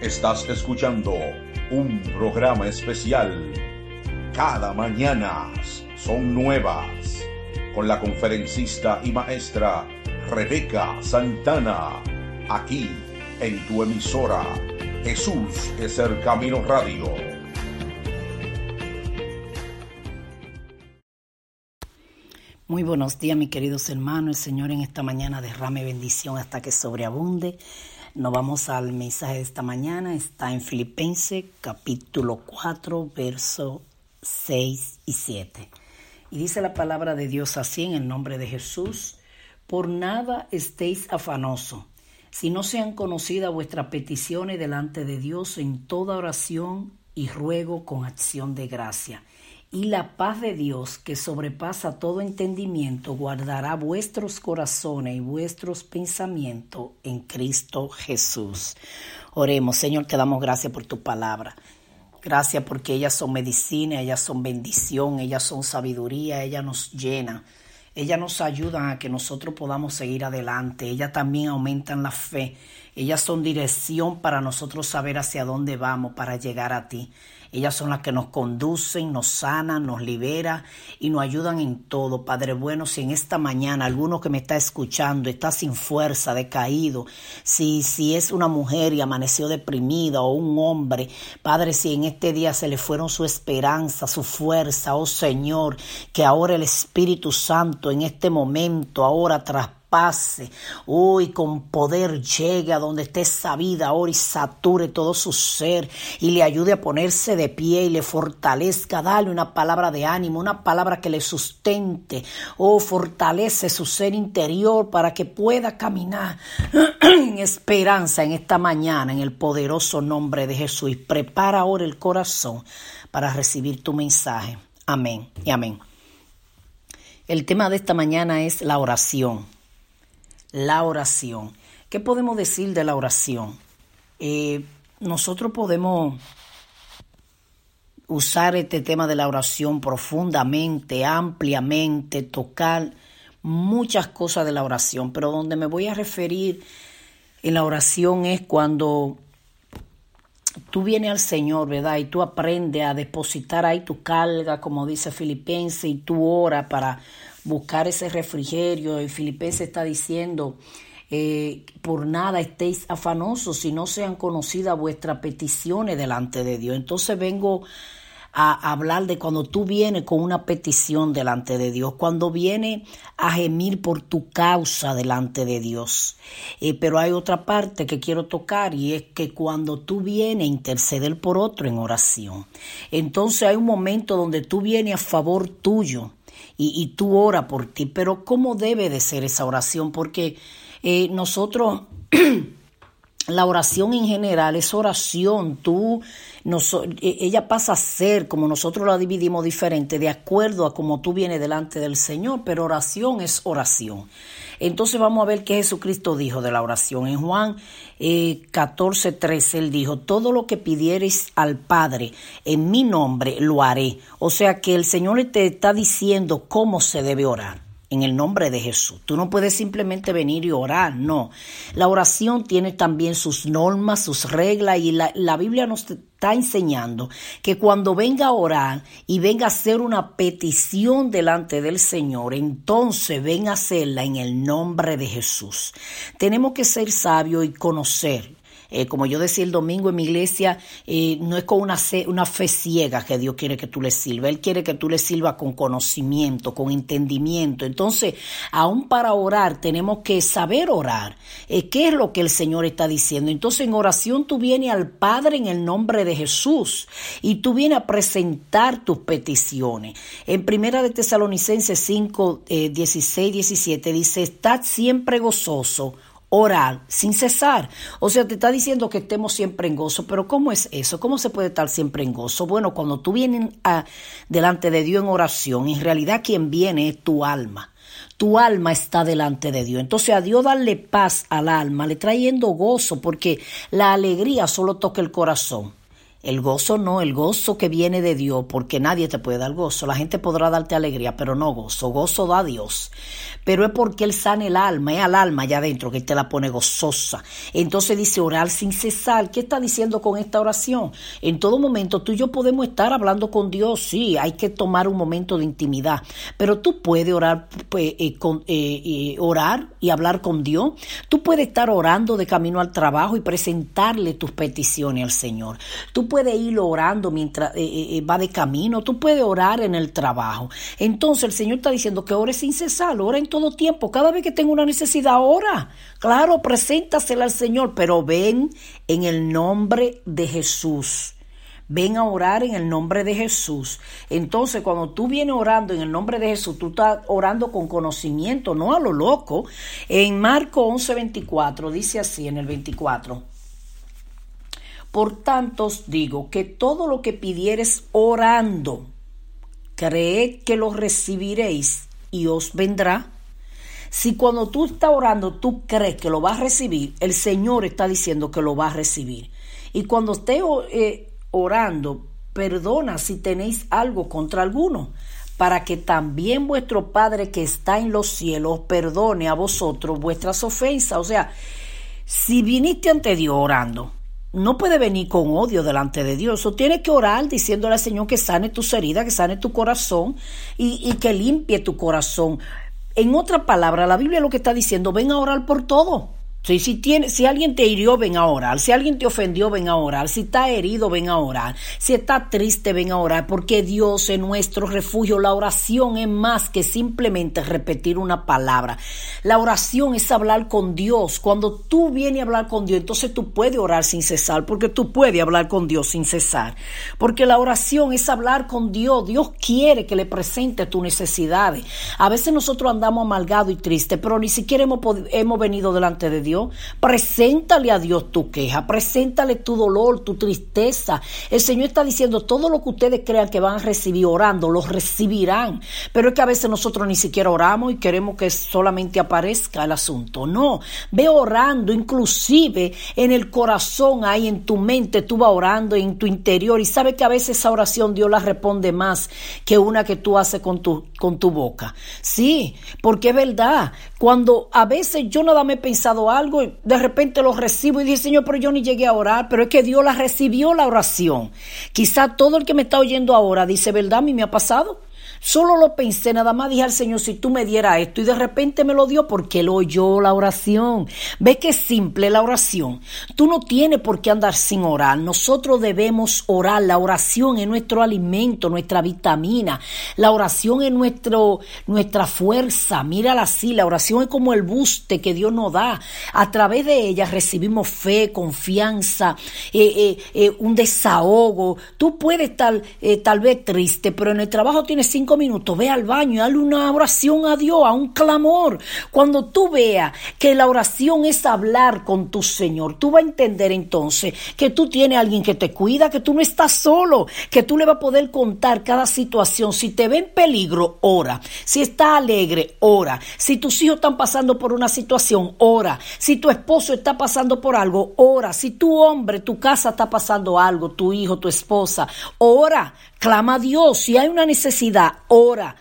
Estás escuchando un programa especial. Cada mañana son nuevas. Con la conferencista y maestra Rebeca Santana. Aquí en tu emisora. Jesús es el camino radio. Muy buenos días, mis queridos hermanos. El Señor en esta mañana derrame bendición hasta que sobreabunde. Nos vamos al mensaje de esta mañana. Está en Filipenses capítulo 4, versos 6 y 7. Y dice la palabra de Dios así en el nombre de Jesús. Por nada estéis afanosos, si no sean conocidas vuestras peticiones delante de Dios en toda oración y ruego con acción de gracia y la paz de Dios, que sobrepasa todo entendimiento, guardará vuestros corazones y vuestros pensamientos en Cristo Jesús. Oremos, Señor, te damos gracias por tu palabra. Gracias porque ellas son medicina, ellas son bendición, ellas son sabiduría, ellas nos llenan. Ellas nos ayudan a que nosotros podamos seguir adelante. Ellas también aumentan la fe. Ellas son dirección para nosotros saber hacia dónde vamos para llegar a ti. Ellas son las que nos conducen, nos sanan, nos liberan y nos ayudan en todo. Padre bueno, si en esta mañana alguno que me está escuchando está sin fuerza, decaído, si, si es una mujer y amaneció deprimida o un hombre, Padre, si en este día se le fueron su esperanza, su fuerza, oh Señor, que ahora el Espíritu Santo en este momento, ahora tras pase, hoy con poder llegue a donde esté esa vida ahora y sature todo su ser y le ayude a ponerse de pie y le fortalezca, dale una palabra de ánimo, una palabra que le sustente, oh, fortalece su ser interior para que pueda caminar en esperanza en esta mañana en el poderoso nombre de Jesús. Prepara ahora el corazón para recibir tu mensaje. Amén y amén. El tema de esta mañana es la oración la oración. ¿Qué podemos decir de la oración? Eh, nosotros podemos usar este tema de la oración profundamente, ampliamente, tocar muchas cosas de la oración, pero donde me voy a referir en la oración es cuando tú vienes al Señor, ¿verdad? Y tú aprendes a depositar ahí tu carga, como dice Filipenses, y tú oras para buscar ese refrigerio. Y Filipenses está diciendo, eh, por nada estéis afanosos si no sean conocidas vuestras peticiones delante de Dios. Entonces vengo a hablar de cuando tú vienes con una petición delante de Dios, cuando vienes a gemir por tu causa delante de Dios. Eh, pero hay otra parte que quiero tocar y es que cuando tú vienes a interceder por otro en oración, entonces hay un momento donde tú vienes a favor tuyo y, tú ora por ti. Pero ¿cómo debe de ser esa oración? Porque eh, nosotros... la oración en general es oración, tú, e, ella pasa a ser como nosotros la dividimos diferente de acuerdo a como tú vienes delante del Señor, pero oración es oración. Entonces vamos a ver qué Jesucristo dijo de la oración. En Juan eh, 14, 13, él dijo, todo lo que pidieres al Padre en mi nombre lo haré. O sea que el Señor te está diciendo cómo se debe orar en el nombre de Jesús. Tú no puedes simplemente venir y orar, no. La oración tiene también sus normas, sus reglas y la, la, Biblia nos está enseñando que cuando venga a orar y venga a hacer una petición delante del Señor, entonces venga a hacerla en el nombre de Jesús. Tenemos que ser sabios y conocer eh, como yo decía el domingo en mi iglesia, eh, no es con una, fe ciega que Dios quiere que tú le sirvas. Él quiere que tú le sirvas con conocimiento, con entendimiento. Entonces, aún para orar, tenemos que saber orar. Eh, ¿Qué es lo que el Señor está diciendo? Entonces, en oración tú vienes al Padre en el nombre de Jesús y tú vienes a presentar tus peticiones. En primera de Tesalonicenses 5, 16, 17 dice, estad siempre gozoso orar sin cesar. O sea, te está diciendo que estemos siempre en gozo, pero ¿cómo es eso? ¿Cómo se puede estar siempre en gozo? Bueno, cuando tú vienes a, delante de Dios en oración, en realidad quien viene es tu alma. Tu alma está delante de Dios. Entonces a Dios darle paz al alma, le trayendo gozo, porque la alegría solo toca el corazón. El gozo no, el gozo que viene de Dios, porque nadie te puede dar gozo. La gente podrá darte alegría, pero no gozo. Gozo da Dios. Pero es porque Él sana el alma, es al alma allá adentro que te la pone gozosa. Entonces dice orar sin cesar. ¿Qué está diciendo con esta oración? En todo momento tú y yo podemos estar hablando con Dios, sí, hay que tomar un momento de intimidad. Pero tú puedes orar, pues, eh, eh, eh, orar y hablar con Dios. Tú puedes estar orando de camino al trabajo y presentarle tus peticiones al Señor. Tú puede ir orando mientras eh, eh, eh, va de camino, tú puedes orar en el trabajo. Entonces el Señor está diciendo que ore sin cesar, ora en todo tiempo, cada vez que tenga una necesidad, ora. Claro, preséntasela al Señor, pero ven en el nombre de Jesús. Ven a orar en el nombre de Jesús. Entonces, cuando tú vienes orando en el nombre de Jesús, tú estás orando con conocimiento, no a lo loco. En Marco 11:24 dice así, en el 24. Por tanto os digo que todo lo que pidieres orando, creed que lo recibiréis y os vendrá. Si cuando tú estás orando tú crees que lo vas a recibir, el Señor está diciendo que lo vas a recibir. Y cuando estés eh, orando, perdona si tenéis algo contra alguno, para que también vuestro Padre que está en los cielos perdone a vosotros vuestras ofensas. O sea, si viniste ante Dios orando, no puede venir con odio delante de Dios. O tiene que orar diciéndole al Señor que sane tus heridas, que sane tu corazón y, y que limpie tu corazón. En otra palabra, la Biblia lo que está diciendo, ven a orar por todo. Si, si, tiene, si alguien te hirió, ven a orar. Si alguien te ofendió, ven a orar. Si está herido, ven a orar. Si está triste, ven a orar. Porque Dios es nuestro refugio. La oración es más que simplemente repetir una palabra. La oración es hablar con Dios. Cuando tú vienes a hablar con Dios, entonces tú puedes orar sin cesar. Porque tú puedes hablar con Dios sin cesar. Porque la oración es hablar con Dios. Dios quiere que le presente tus necesidades. A veces nosotros andamos amargados y tristes, pero ni siquiera hemos, hemos venido delante de Dios Preséntale a Dios tu queja, preséntale tu dolor, tu tristeza. El Señor está diciendo, todo lo que ustedes crean que van a recibir orando, lo recibirán. Pero es que a veces nosotros ni siquiera oramos y queremos que solamente aparezca el asunto. No, ve orando, inclusive en el corazón, ahí en tu mente, tú vas orando en tu interior y sabe que a veces esa oración Dios la responde más que una que tú haces con tu, con tu boca. Sí, porque es verdad, cuando a veces yo nada me he pensado algo de repente lo recibo y dice, Señor, pero yo ni llegué a orar, pero es que Dios la recibió la oración. Quizá todo el que me está oyendo ahora dice, ¿verdad? A mí me ha pasado. Solo lo pensé, nada más dije al Señor, si tú me dieras esto, y de repente me lo dio porque él oyó la oración. Ve que es simple la oración. Tú no tienes por qué andar sin orar. Nosotros debemos orar. La oración es nuestro alimento, nuestra vitamina. La oración es nuestro, nuestra fuerza. Mírala así, la oración es como el buste que Dios nos da. A través de ella recibimos fe, confianza, eh, eh, eh, un desahogo. Tú puedes estar tal vez triste, pero en el trabajo tienes cinco minutos, ve al baño dale una oración a Dios, a un clamor. Cuando tú veas que la oración es hablar con tu Señor, tú vas a entender entonces que tú tienes alguien que te cuida, que tú no estás solo, que tú le vas a poder contar cada situación. Si te ve en peligro, ora. Si está alegre, ora. Si tus hijos están pasando por una situación, ora. Si tu esposo está pasando por algo, ora. Si tu hombre, tu casa está pasando algo, tu hijo, tu esposa, ora. Clama a Dios. Si hay una necesidad, ora.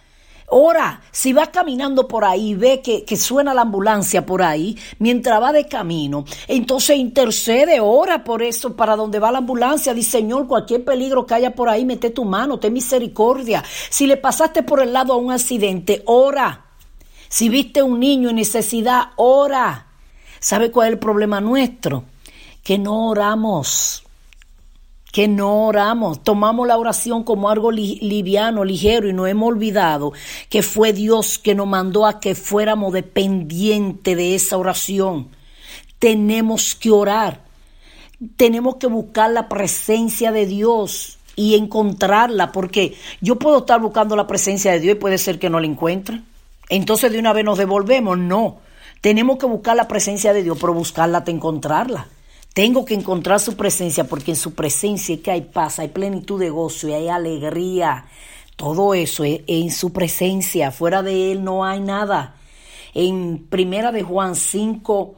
Ora, si vas caminando por ahí, ve que, que, suena la ambulancia por ahí, mientras va de camino, entonces intercede, ora por eso, para donde va la ambulancia, dice Señor, cualquier peligro que haya por ahí, mete tu mano, ten misericordia. Si le pasaste por el lado a un accidente, ora. Si viste un niño en necesidad, ora. ¿Sabe cuál es el problema nuestro? Que no oramos que no oramos, tomamos la oración como algo liviano, ligero y no hemos olvidado que fue Dios que nos mandó a que fuéramos dependientes de esa oración. Tenemos que orar, tenemos que buscar la presencia de Dios y encontrarla, porque yo puedo estar buscando la presencia de Dios y puede ser que no la encuentre. Entonces de una vez nos devolvemos, no. Tenemos que buscar la presencia de Dios, pero buscarla hasta encontrarla. Tengo que encontrar su presencia porque en su presencia es que hay paz, hay plenitud de gozo y hay alegría. Todo eso es en su presencia. Fuera de él no hay nada. En Primera de Juan 5,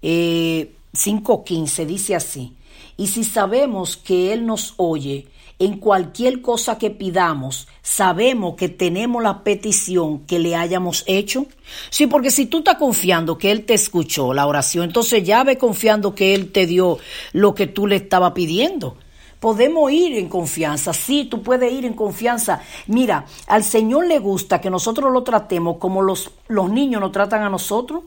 eh, 5.15 dice así. Y si sabemos que Él nos oye, en cualquier cosa que pidamos, sabemos que tenemos la petición que le hayamos hecho. Sí, porque si tú estás confiando que Él te escuchó la oración, entonces ya ve confiando que Él te dio lo que tú le estabas pidiendo. Podemos ir en confianza, sí, tú puedes ir en confianza. Mira, al Señor le gusta que nosotros lo tratemos como los, los niños nos tratan a nosotros.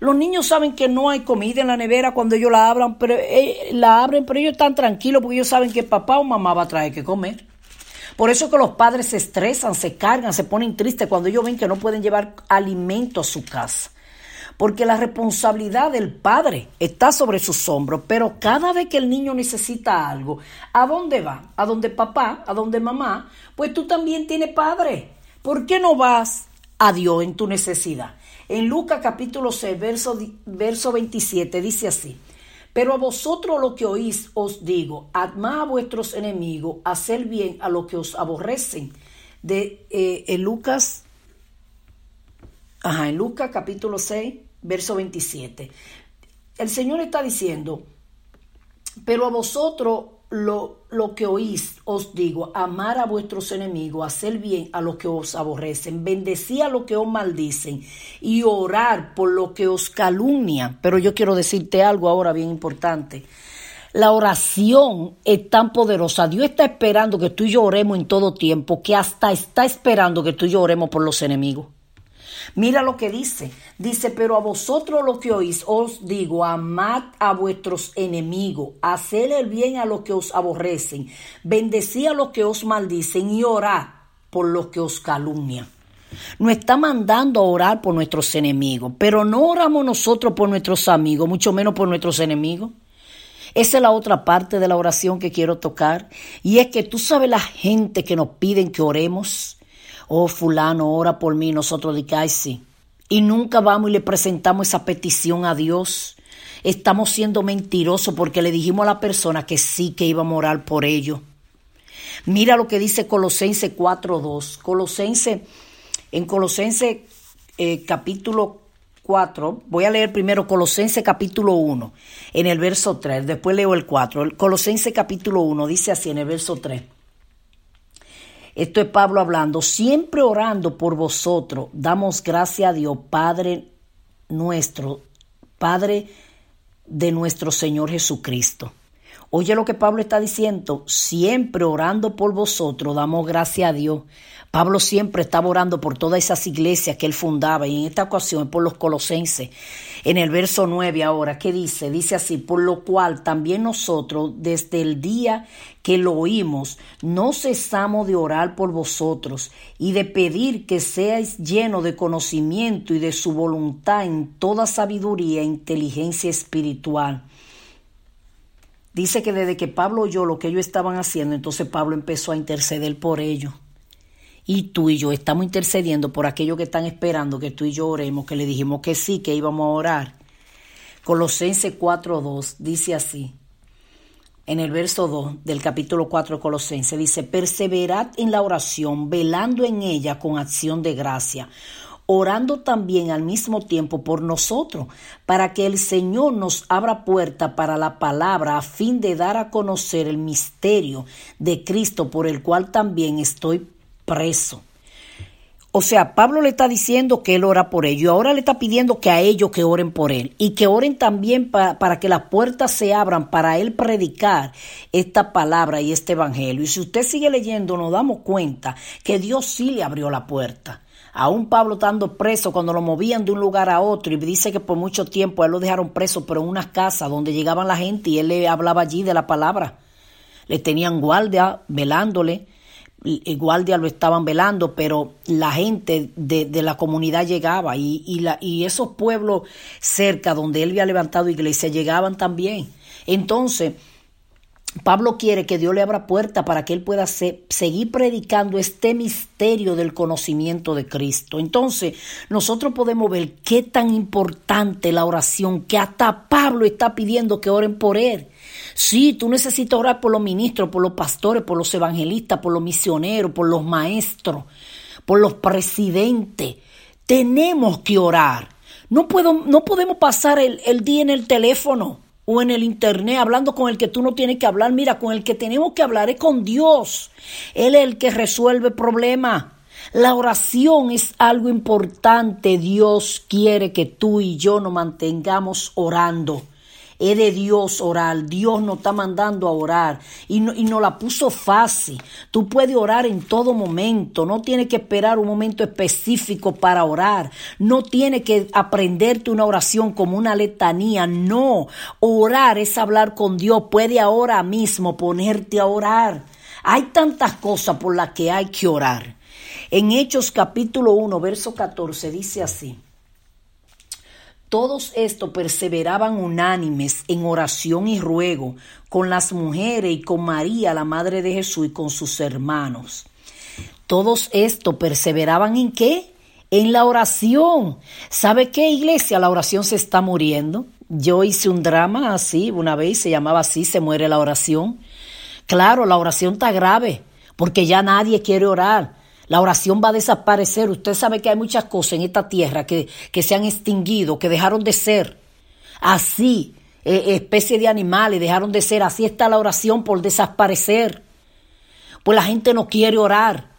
Los niños saben que no hay comida en la nevera cuando ellos la abran, pero eh, la abren, pero ellos están tranquilos porque ellos saben que papá o mamá va a traer que comer. Por eso que los padres se estresan, se cargan, se ponen tristes cuando ellos ven que no pueden llevar alimento a su casa. Porque la responsabilidad del padre está sobre sus hombros, pero cada vez que el niño necesita algo, ¿a dónde va? ¿A dónde papá? ¿A dónde mamá? Pues tú también tienes padre. ¿Por qué no vas a Dios en tu necesidad? En Lucas capítulo 6, verso, verso 27 dice así. Pero a vosotros lo que oís os digo, amad a vuestros enemigos, hacer bien a los que os aborrecen. De eh, en Lucas, ajá, en Lucas capítulo 6, verso 27. El Señor está diciendo, pero a vosotros lo, lo, que oís os digo, amar a vuestros enemigos, hacer bien a los que os aborrecen, bendecir a los que os maldicen y orar por los que os calumnian. Pero yo quiero decirte algo ahora bien importante. La oración es tan poderosa. Dios está esperando que tú y yo oremos en todo tiempo, que hasta está esperando que tú y yo oremos por los enemigos. Mira lo que dice. Dice, pero a vosotros lo que oís os digo, amad a vuestros enemigos, haced el bien a los que os aborrecen, bendecid a los que os maldicen y orad por los que os calumnian. Nos está mandando a orar por nuestros enemigos, pero no oramos nosotros por nuestros amigos, mucho menos por nuestros enemigos. Esa es la otra parte de la oración que quiero tocar. Y es que tú sabes la gente que nos piden que oremos oh fulano, ora por mí, nosotros digamos, sí. Y nunca vamos y le presentamos esa petición a Dios. Estamos siendo mentirosos porque le dijimos a la persona que sí, que íbamos a orar por ello. Mira lo que dice Colosense 4.2. Colosense, en Colosense eh, capítulo 4, voy a leer primero Colosense capítulo 1, en el verso 3, después leo el 4. Colosense capítulo 1 dice así en el verso 3. Esto es Pablo hablando, siempre orando por vosotros. Damos gracias a Dios, Padre nuestro, Padre de nuestro Señor Jesucristo. Oye lo que Pablo está diciendo, siempre orando por vosotros, damos gracias a Dios. Pablo siempre estaba orando por todas esas iglesias que él fundaba y en esta ocasión por los colosenses. En el verso 9 ahora, ¿qué dice? Dice así, por lo cual también nosotros desde el día que lo oímos, no cesamos de orar por vosotros y de pedir que seáis llenos de conocimiento y de su voluntad en toda sabiduría e inteligencia espiritual. Dice que desde que Pablo oyó lo que ellos estaban haciendo, entonces Pablo empezó a interceder por ellos. Y tú y yo estamos intercediendo por aquellos que están esperando que tú y yo oremos, que le dijimos que sí, que íbamos a orar. Colosenses 4.2 dice así, en el verso 2 del capítulo 4 de Colosenses, dice, perseverad en la oración, velando en ella con acción de gracia, orando también al mismo tiempo por nosotros, para que el Señor nos abra puerta para la palabra a fin de dar a conocer el misterio de Cristo por el cual también estoy preso. O sea, Pablo le está diciendo que él ora por ellos y ahora le está pidiendo que a ellos que oren por él y que oren también para que las puertas se abran para él predicar esta palabra y este evangelio. Y si usted sigue leyendo, nos damos cuenta que Dios sí le abrió la puerta. Aún Pablo estando preso cuando lo movían de un lugar a otro y dice que por mucho tiempo él lo dejaron preso pero en una casa donde llegaban la gente y él le hablaba allí de la palabra. Le tenían guardia velándole guardia lo estaban velando, pero la gente de, la comunidad llegaba y, y, la, y esos pueblos cerca donde él había levantado iglesia llegaban también. Entonces, Pablo quiere que Dios le abra puerta para que él pueda seguir predicando este misterio del conocimiento de Cristo. Entonces, nosotros podemos ver qué tan importante la oración, que hasta Pablo está pidiendo que oren por él. Sí, tú necesitas orar por los ministros, por los pastores, por los evangelistas, por los misioneros, por los maestros, por los presidentes. Tenemos que orar. No, puedo, no podemos pasar el, el día en el teléfono o en el internet hablando con el que tú no tienes que hablar. Mira, con el que tenemos que hablar es con Dios. Él es el que resuelve problemas. La oración es algo importante. Dios quiere que tú y yo nos mantengamos orando es de Dios orar. Dios nos está mandando a orar y, no, y nos la puso fácil. Tú puedes orar en todo momento. No tienes que esperar un momento específico para orar. No tienes que aprenderte una oración como una letanía. No. Orar es hablar con Dios. Puede ahora mismo ponerte a orar. Hay tantas cosas por las que hay que orar. En Hechos capítulo 1, verso 14 dice así. Todos estos perseveraban unánimes en oración y ruego con las mujeres y con María, la Madre de Jesús, y con sus hermanos. Todos estos perseveraban en qué? En la oración. ¿Sabe qué, iglesia? La oración se está muriendo. Yo hice un drama así, una vez se llamaba así, se muere la oración. Claro, la oración está grave, porque ya nadie quiere orar. La oración va a desaparecer. Usted sabe que hay muchas cosas en esta tierra que, que se han extinguido, que dejaron de ser. Así, eh, especie de animales dejaron de ser. Así está la oración por desaparecer. Pues la gente no quiere orar.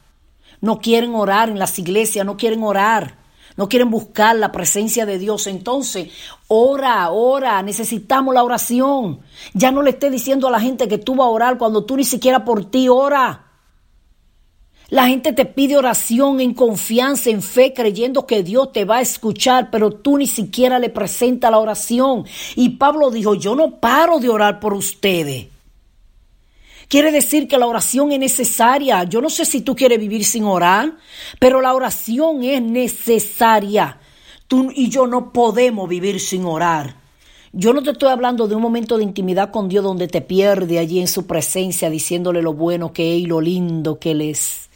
No quieren orar en las iglesias, no quieren orar. No quieren buscar la presencia de Dios. Entonces, ora, ora, necesitamos la oración. Ya no le esté diciendo a la gente que tú vas a orar cuando tú ni siquiera por ti ora. La gente te pide oración en confianza, en fe, creyendo que Dios te va a escuchar, pero tú ni siquiera le presentas la oración. Y Pablo dijo, yo no paro de orar por ustedes. Quiere decir que la oración es necesaria. Yo no sé si tú quieres vivir sin orar, pero la oración es necesaria. Tú y yo no podemos vivir sin orar. Yo no te estoy hablando de un momento de intimidad con Dios donde te pierde allí en su presencia diciéndole lo bueno que es y lo lindo que Él es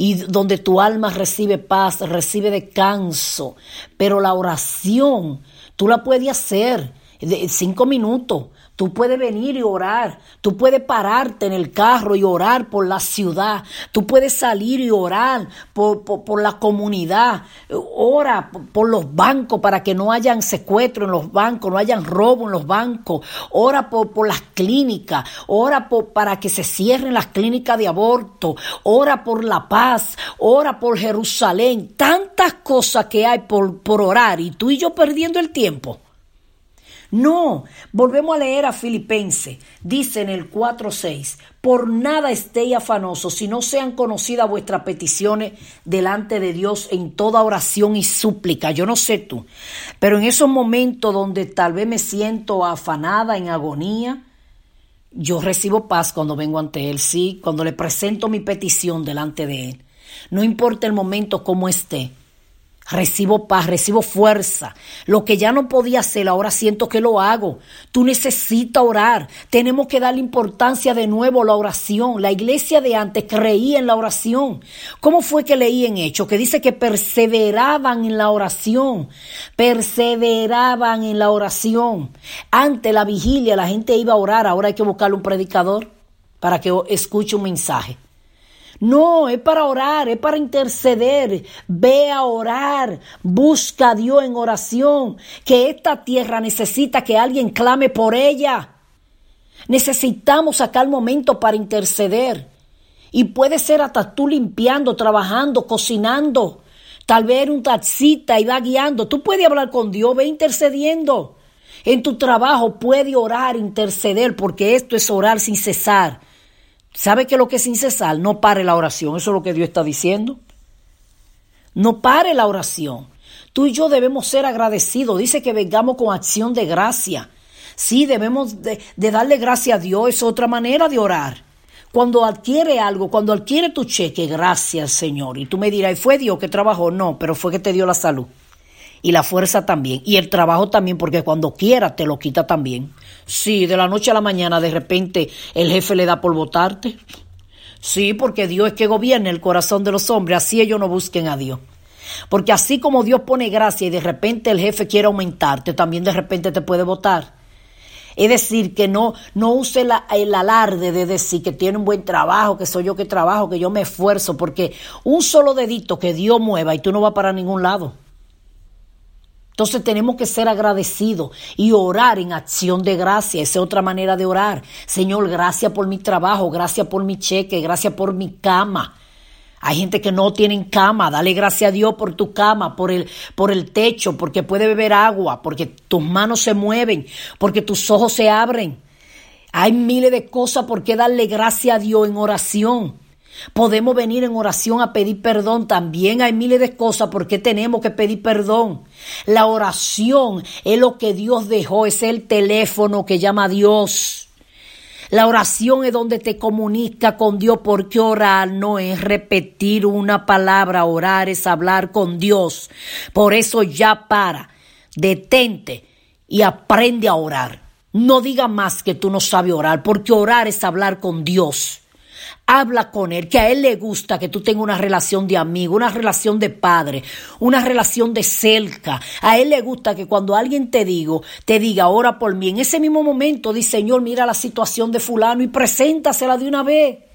y donde tu alma recibe paz, recibe descanso. Pero la oración, tú la puedes hacer de cinco minutos, Tú puedes venir y orar. Tú puedes pararte en el carro y orar por la ciudad. Tú puedes salir y orar por, por, la comunidad. Ora por, los bancos para que no hayan secuestro en los bancos, no hayan robo en los bancos. Ora por, las clínicas. Ora para que se cierren las clínicas de aborto. Ora por la paz. Ora por Jerusalén. Tantas cosas que hay por, por orar y tú y yo perdiendo el tiempo. No, volvemos a leer a Filipense. Dice en el 4.6, por nada estéis afanosos, si no sean conocidas vuestras peticiones delante de Dios en toda oración y súplica. Yo no sé tú, pero en esos momentos donde tal vez me siento afanada, en agonía, yo recibo paz cuando vengo ante Él, sí, cuando le presento mi petición delante de Él. No importa el momento como esté, Recibo paz, recibo fuerza. Lo que ya no podía hacer, ahora siento que lo hago. Tú necesitas orar. Tenemos que darle importancia de nuevo a la oración. La iglesia de antes creía en la oración. ¿Cómo fue que leí en Hecho? Que dice que perseveraban en la oración. Perseveraban en la oración. Antes la vigilia la gente iba a orar, ahora hay que buscarle un predicador para que escuche un mensaje. No, es para orar, es para interceder. Ve a orar, busca a Dios en oración, que esta tierra necesita que alguien clame por ella. Necesitamos sacar momento para interceder. Y puede ser hasta tú limpiando, trabajando, cocinando. Tal vez un taxista y va guiando. Tú puedes hablar con Dios, ve intercediendo. En tu trabajo puede orar, interceder, porque esto es orar sin cesar. ¿Sabe qué es lo que es sin cesar? No pare la oración. Eso es lo que Dios está diciendo. No pare la oración. Tú y yo debemos ser agradecidos. Dice que vengamos con acción de gracia. Sí, debemos de, darle gracia a Dios. Es otra manera de orar. Cuando adquiere algo, cuando adquiere tu cheque, gracias Señor. Y tú me dirás, ¿fue Dios que trabajó? No, pero fue que te dio la salud. Y la fuerza también. Y el trabajo también, porque cuando quiera te lo quita también. Sí, de la noche a la mañana de repente el jefe le da por votarte. Sí, porque Dios es que gobierna el corazón de los hombres, así ellos no busquen a Dios. Porque así como Dios pone gracia y de repente el jefe quiere aumentarte, también de repente te puede votar. Es decir, que no, no use el alarde de decir que tiene un buen trabajo, que soy yo que trabajo, que yo me esfuerzo, porque un solo dedito que Dios mueva y tú no vas para ningún lado. Entonces tenemos que ser agradecidos y orar en acción de gracia. Esa es otra manera de orar. Señor, gracias por mi trabajo, gracias por mi cheque, gracias por mi cama. Hay gente que no tiene cama, dale gracias a Dios por tu cama, por el, por el techo, porque puede beber agua, porque tus manos se mueven, porque tus ojos se abren. Hay miles de cosas por qué darle gracias a Dios en oración. Podemos venir en oración a pedir perdón. También hay miles de cosas por qué tenemos que pedir perdón. La oración es lo que Dios dejó, es el teléfono que llama a Dios. La oración es donde te comunica con Dios, porque orar no es repetir una palabra, orar es hablar con Dios. Por eso ya para, detente y aprende a orar. No diga más que tú no sabes orar, porque orar es hablar con Dios habla con él, que a él le gusta que tú tengas una relación de amigo, una relación de padre, una relación de cerca. A él le gusta que cuando alguien te diga, te diga, ora por mí, en ese mismo momento, dice, Señor, mira la situación de fulano y preséntasela de una vez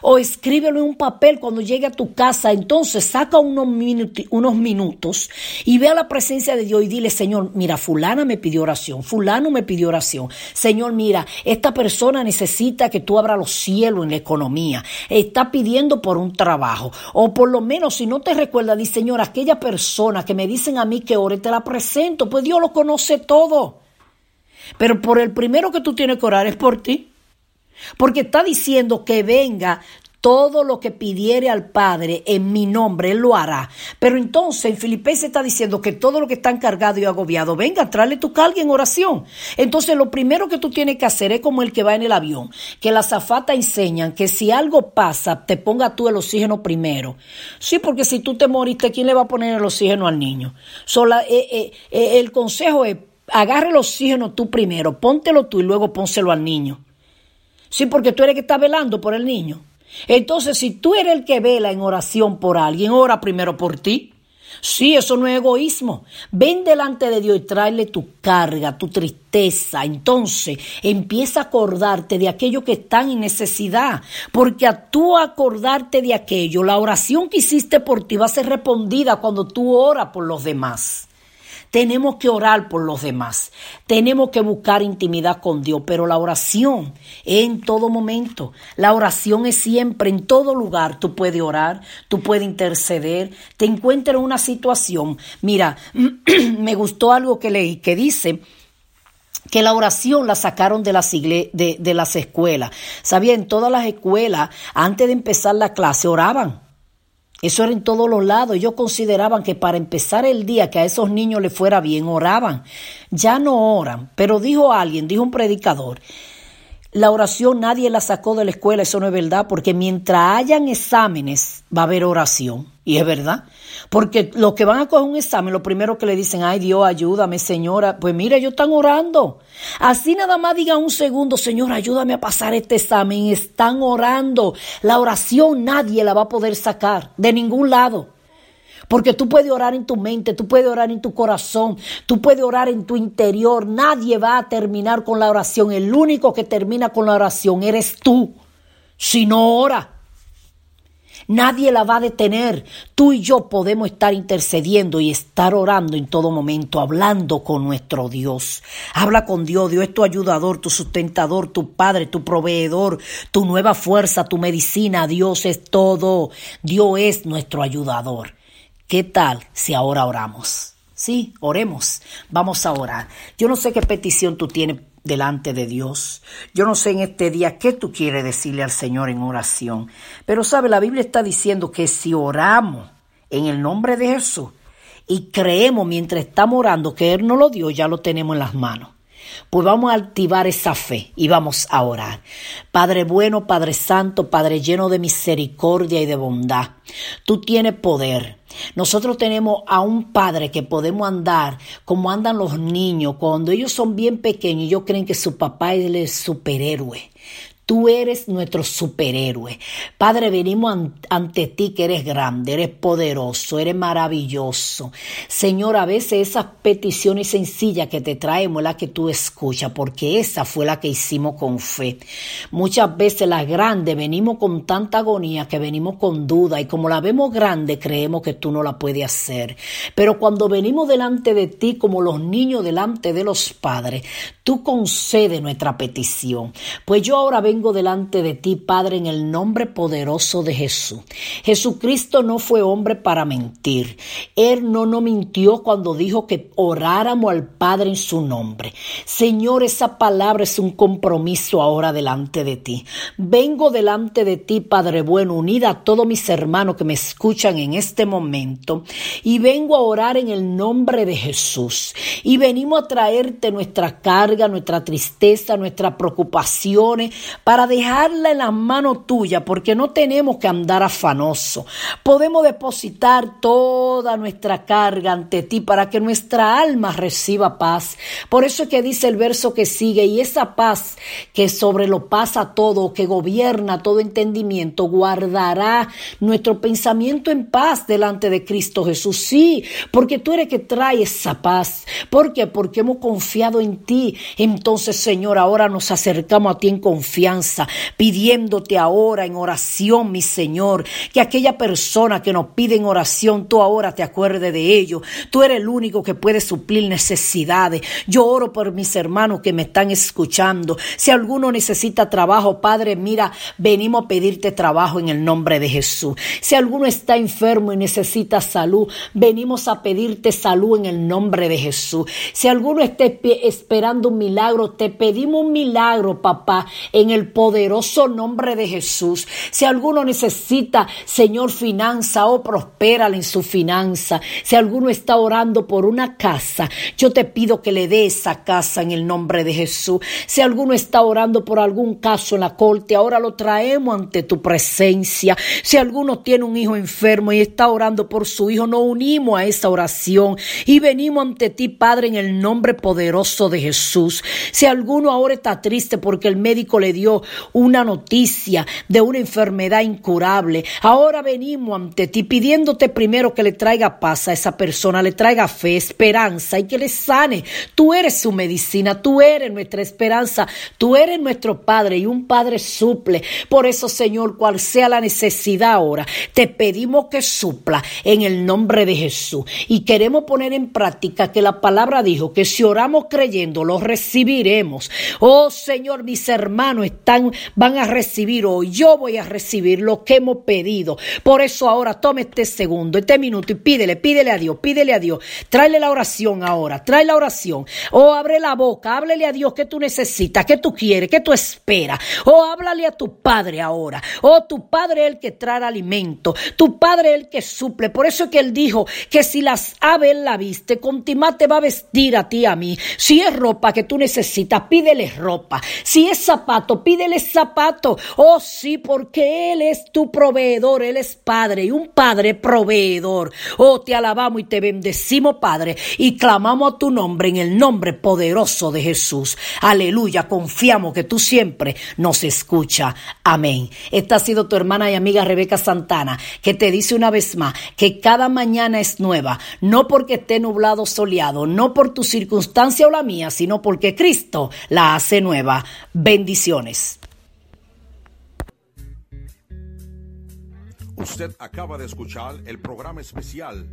o escríbelo en un papel cuando llegue a tu casa. Entonces saca unos, minutos y ve a la presencia de Dios y dile, Señor, mira, fulana me pidió oración, fulano me pidió oración. Señor, mira, esta persona necesita que tú abras los cielos en la economía. Está pidiendo por un trabajo. O por lo menos, si no te recuerda, di, Señor, aquella persona que me dicen a mí que ore, te la presento. Pues Dios lo conoce todo. Pero por el primero que tú tienes que orar es por ti. Porque está diciendo que venga todo lo que pidiere al Padre en mi nombre, Él lo hará. Pero entonces en Filipenses está diciendo que todo lo que está encargado y agobiado, venga, tráele tu carga en oración. Entonces lo primero que tú tienes que hacer es como el que va en el avión, que las zafatas enseñan que si algo pasa, te ponga tú el oxígeno primero. Sí, porque si tú te moriste, ¿quién le va a poner el oxígeno al niño? Eh, eh, eh, el consejo es, agarre el oxígeno tú primero, póntelo tú y luego pónselo al niño. Sí, porque tú eres que está velando por el niño. Entonces, si tú eres el que vela en oración por alguien, ora primero por ti. Sí, eso no es egoísmo. Ven delante de Dios y tráele tu carga, tu tristeza. Entonces empieza a acordarte de aquello que está en necesidad. Porque a tú acordarte de aquello, la oración que hiciste por ti va a ser respondida cuando tú oras por los demás. Tenemos que orar por los demás. Tenemos que buscar intimidad con Dios, pero la oración es en todo momento. La oración es siempre, en todo lugar. Tú puedes orar, tú puedes interceder. Te encuentras en una situación. Mira, me gustó algo que leí que dice que la oración la sacaron de las, de, de las escuelas. Sabía, en todas las escuelas, antes de empezar la clase, oraban. Eso era en todos los lados. Ellos consideraban que para empezar el día que a esos niños les fuera bien, oraban. Ya no oran. Pero dijo alguien, dijo un predicador, la oración nadie la sacó de la escuela, eso no es verdad, porque mientras hayan exámenes va a haber oración. Y es verdad. Porque los que van a coger un examen, lo primero que le dicen, ay Dios, ayúdame, señora. Pues mira, ellos están orando. Así nada más digan un segundo, Señor, ayúdame a pasar este examen. Están orando. La oración nadie la va a poder sacar de ningún lado. Porque tú puedes orar en tu mente, tú puedes orar en tu corazón, tú puedes orar en tu interior. Nadie va a terminar con la oración. El único que termina con la oración eres tú. Si no ora. Nadie la va a detener. Tú y yo podemos estar intercediendo y estar orando en todo momento, hablando con nuestro Dios. Habla con Dios. Dios es tu ayudador, tu sustentador, tu Padre, tu proveedor, tu nueva fuerza, tu medicina. Dios es todo. Dios es nuestro ayudador. ¿Qué tal si ahora oramos? Sí, oremos. Vamos a orar. Yo no sé qué petición tú tienes delante de Dios. Yo no sé en este día qué tú quieres decirle al Señor en oración, pero sabe, la Biblia está diciendo que si oramos en el nombre de Jesús y creemos mientras estamos orando que Él nos lo dio, ya lo tenemos en las manos. Pues vamos a activar esa fe y vamos a orar. Padre bueno, Padre santo, Padre lleno de misericordia y de bondad. Tú tienes poder. Nosotros tenemos a un padre que podemos andar como andan los niños cuando ellos son bien pequeños y ellos creen que su papá es el superhéroe. Tú eres nuestro superhéroe. Padre, venimos ante ti que eres grande, eres poderoso, eres maravilloso. Señor, a veces esas peticiones sencillas que te traemos es la que tú escuchas, porque esa fue la que hicimos con fe. Muchas veces las grandes venimos con tanta agonía que venimos con duda y como la vemos grande creemos que tú no la puedes hacer. Pero cuando venimos delante de ti como los niños delante de los padres, tú concedes nuestra petición. Pues yo ahora vengo delante de ti, Padre, en el nombre poderoso de Jesús. Jesucristo no fue hombre para mentir. Él no nos mintió cuando dijo que oráramos al Padre en su nombre. Señor, esa palabra es un compromiso ahora delante de ti. Vengo delante de ti, Padre bueno, unida a todos mis hermanos que me escuchan en este momento, y vengo a orar en el nombre de Jesús. Y venimos a traerte nuestra carga, nuestra tristeza, nuestras preocupaciones, para dejarla en las manos tuyas, porque no tenemos que andar afanoso. Podemos depositar toda nuestra carga ante ti para que nuestra alma reciba paz. Por eso es que dice el verso que sigue, y esa paz que sobre lo pasa todo, que gobierna todo entendimiento, guardará nuestro pensamiento en paz delante de Cristo Jesús. Sí, porque tú eres que trae esa paz. ¿Por qué? Porque hemos confiado en ti. Entonces, Señor, ahora nos acercamos a ti en confianza pidiéndote ahora en oración, mi Señor, que aquella persona que nos pide en oración, tú ahora te acuerdes de ello. Tú eres el único que puede suplir necesidades. Yo oro por mis hermanos que me están escuchando. Si alguno necesita trabajo, Padre, mira, venimos a pedirte trabajo en el nombre de Jesús. Si alguno está enfermo y necesita salud, venimos a pedirte salud en el nombre de Jesús. Si alguno está esperando un milagro, te pedimos un milagro, papá, en el poderoso nombre de Jesús. Si alguno necesita, Señor, finanza o oh, prospérale en su finanza. Si alguno está orando por una casa, yo te pido que le dé esa casa en el nombre de Jesús. Si alguno está orando por algún caso en la corte, ahora lo traemos ante tu presencia. Si alguno tiene un hijo enfermo y está orando por su hijo, nos unimos a esa oración y venimos ante ti, Padre, en el nombre poderoso de Jesús. Si alguno ahora está triste porque el médico le dio una noticia de una enfermedad incurable. Ahora venimos ante ti pidiéndote primero que le traiga paz a esa persona, le traiga fe, esperanza y que le sane. Tú eres su medicina, tú eres nuestra esperanza, tú eres nuestro Padre y un Padre suple. Por eso, Señor, cual sea la necesidad ahora, te pedimos que supla en el nombre de Jesús. Y queremos poner en práctica que la palabra dijo que si oramos creyendo, lo recibiremos. Oh Señor, mis hermanos van a recibir hoy. Yo voy a recibir lo que hemos pedido. Por eso ahora tome este segundo, este minuto y pídele, pídele a Dios, pídele a Dios. Tráele la oración ahora, trae la oración. O abre la boca, háblele a Dios que tú necesitas, que tú quieres, que tú esperas. O háblale a tu Padre ahora. O tu Padre es el que trae alimento. Tu Padre es el que suple. Por eso es que Él dijo que si las aves la viste, con te va a vestir a ti a mí. Si es ropa que tú necesitas, pídele ropa. Si es zapato, pídele zapato. Oh sí, porque Él es tu proveedor, Él es Padre y un Padre proveedor. Oh, te alabamos y te bendecimos, Padre, y clamamos a tu nombre en el nombre poderoso de Jesús. Aleluya, confiamos que tú siempre nos escuchas. Amén. Esta ha sido tu hermana y amiga Rebeca Santana, que te dice una vez más que cada mañana es nueva, no porque esté nublado soleado, no por tu circunstancia o la mía, sino porque Cristo la hace nueva. Bendiciones. Usted acaba de escuchar el programa especial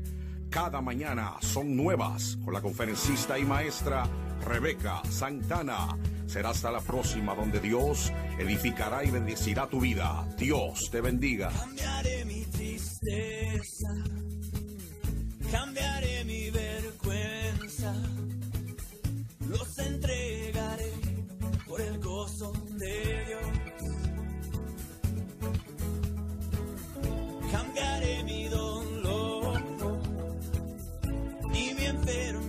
Cada mañana son nuevas con la conferencista y maestra Rebeca Santana. Será hasta la próxima donde Dios edificará y bendecirá tu vida. Dios te bendiga. Cambiaré mi tristeza, cambiaré mi vergüenza, los entregaré por el gozo de Dios. Cambiaré mi dolor y mi enfermedad.